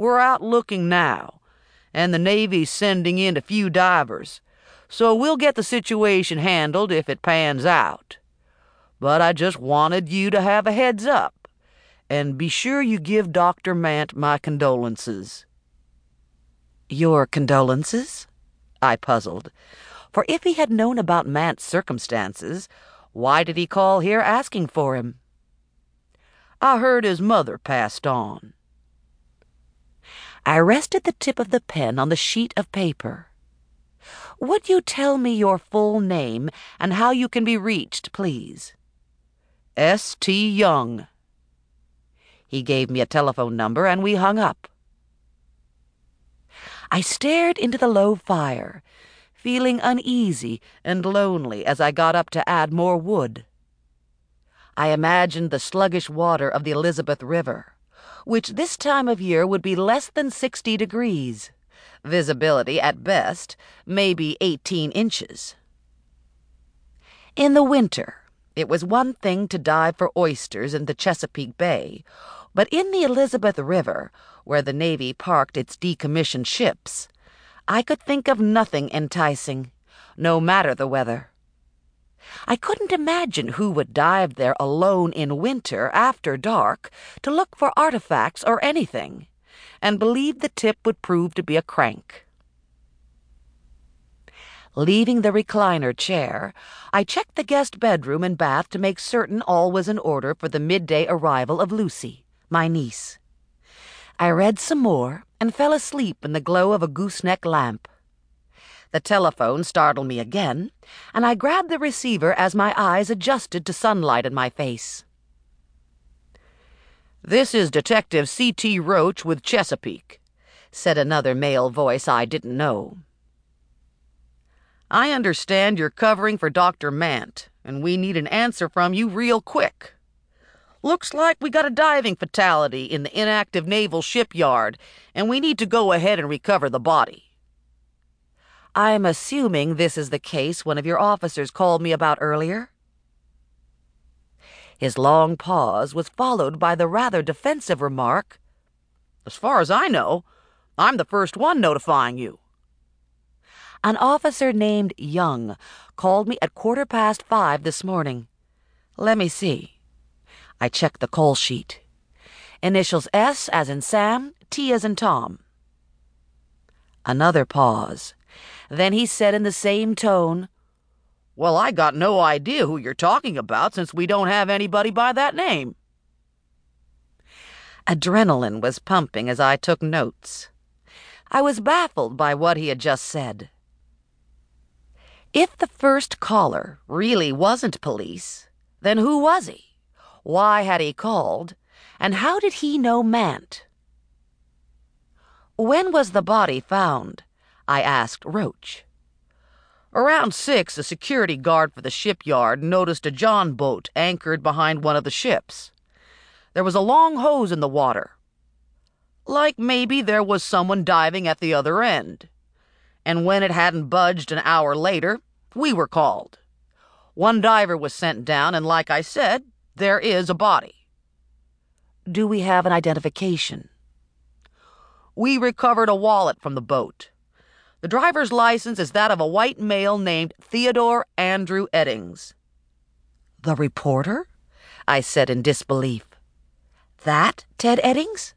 We're out looking now, and the Navy's sending in a few divers, so we'll get the situation handled if it pans out. But I just wanted you to have a heads up, and be sure you give Dr. Mant my condolences. Your condolences? I puzzled. For if he had known about Mant's circumstances, why did he call here asking for him? I heard his mother passed on. I rested the tip of the pen on the sheet of paper. Would you tell me your full name and how you can be reached, please? S. T. Young. He gave me a telephone number and we hung up. I stared into the low fire, feeling uneasy and lonely as I got up to add more wood. I imagined the sluggish water of the Elizabeth River, which this time of year would be less than 60 degrees. Visibility, at best, maybe 18 inches. In the winter, it was one thing to dive for oysters in the Chesapeake Bay, but in the Elizabeth River, where the Navy parked its decommissioned ships, I could think of nothing enticing, no matter the weather. I couldn't imagine who would dive there alone in winter after dark to look for artifacts or anything, and believe the tip would prove to be a crank. Leaving the recliner chair, I checked the guest bedroom and bath to make certain all was in order for the midday arrival of Lucy, my niece. I read some more and fell asleep in the glow of a gooseneck lamp. The telephone startled me again, and I grabbed the receiver as my eyes adjusted to sunlight in my face. This is Detective C.T. Roche with Chesapeake, said another male voice I didn't know. I understand you're covering for Dr. Mant, and we need an answer from you real quick. Looks like we got a diving fatality in the inactive naval shipyard, and we need to go ahead and recover the body. I'm assuming this is the case one of your officers called me about earlier? His long pause was followed by the rather defensive remark, As far as I know, I'm the first one notifying you. An officer named Young called me at quarter past five this morning. Let me see. I checked the call sheet. Initials S as in Sam, T as in Tom. Another pause. Then he said in the same tone, Well, I got no idea who you're talking about since we don't have anybody by that name. Adrenaline was pumping as I took notes. I was baffled by what he had just said. If the first caller really wasn't police, then who was he? Why had he called? And how did he know Mant? When was the body found? I asked Roche. Around six, a security guard for the shipyard noticed a John boat anchored behind one of the ships. There was a long hose in the water. Like maybe there was someone diving at the other end and when it hadn't budged an hour later, we were called. One diver was sent down, and like I said, there is a body. Do we have an identification? We recovered a wallet from the boat. The driver's license is that of a white male named Theodore Andrew Eddings. The reporter? I said in disbelief. That Ted Eddings?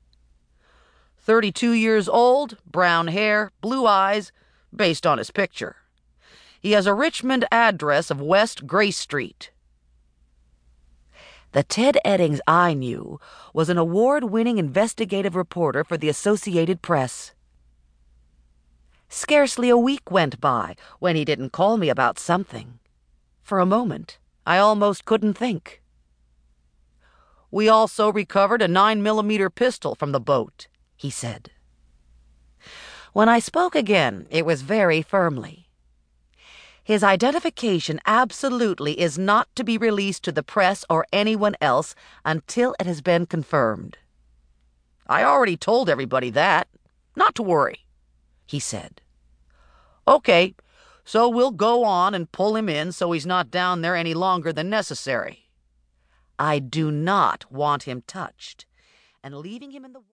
32 years old, brown hair, blue eyes, based on his picture. He has a Richmond address of West Grace Street. The Ted Eddings I knew was an award winning investigative reporter for the Associated Press. Scarcely a week went by when he didn't call me about something. For a moment, I almost couldn't think. We also recovered a 9 millimeter pistol from the boat, he said. When I spoke again, it was very firmly. His identification absolutely is not to be released to the press or anyone else until it has been confirmed. I already told everybody that. Not to worry, he said. Okay, so we'll go on and pull him in so he's not down there any longer than necessary. I do not want him touched, and leaving him in the